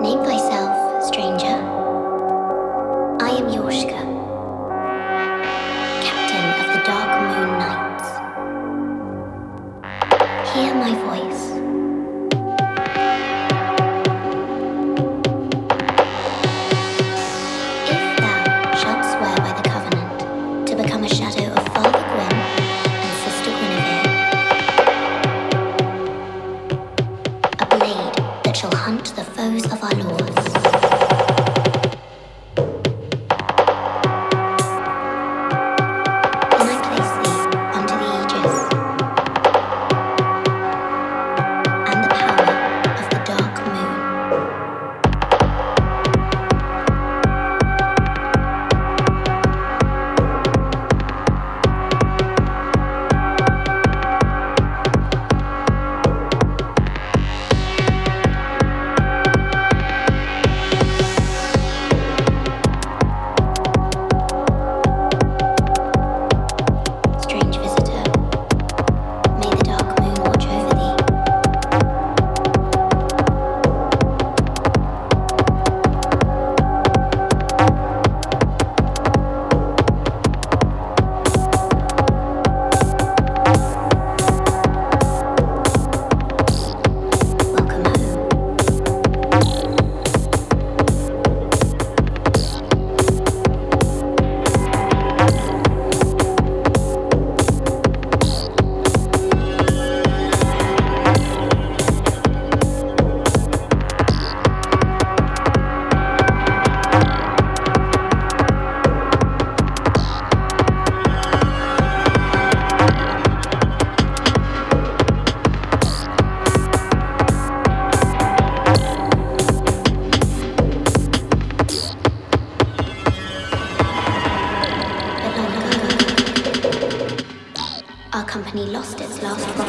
Name thyself, stranger. I am Yoshka, captain of the Dark Moon Knights. Hear my voice. lost its last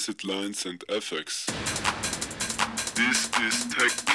acid lines and effects. This is techno.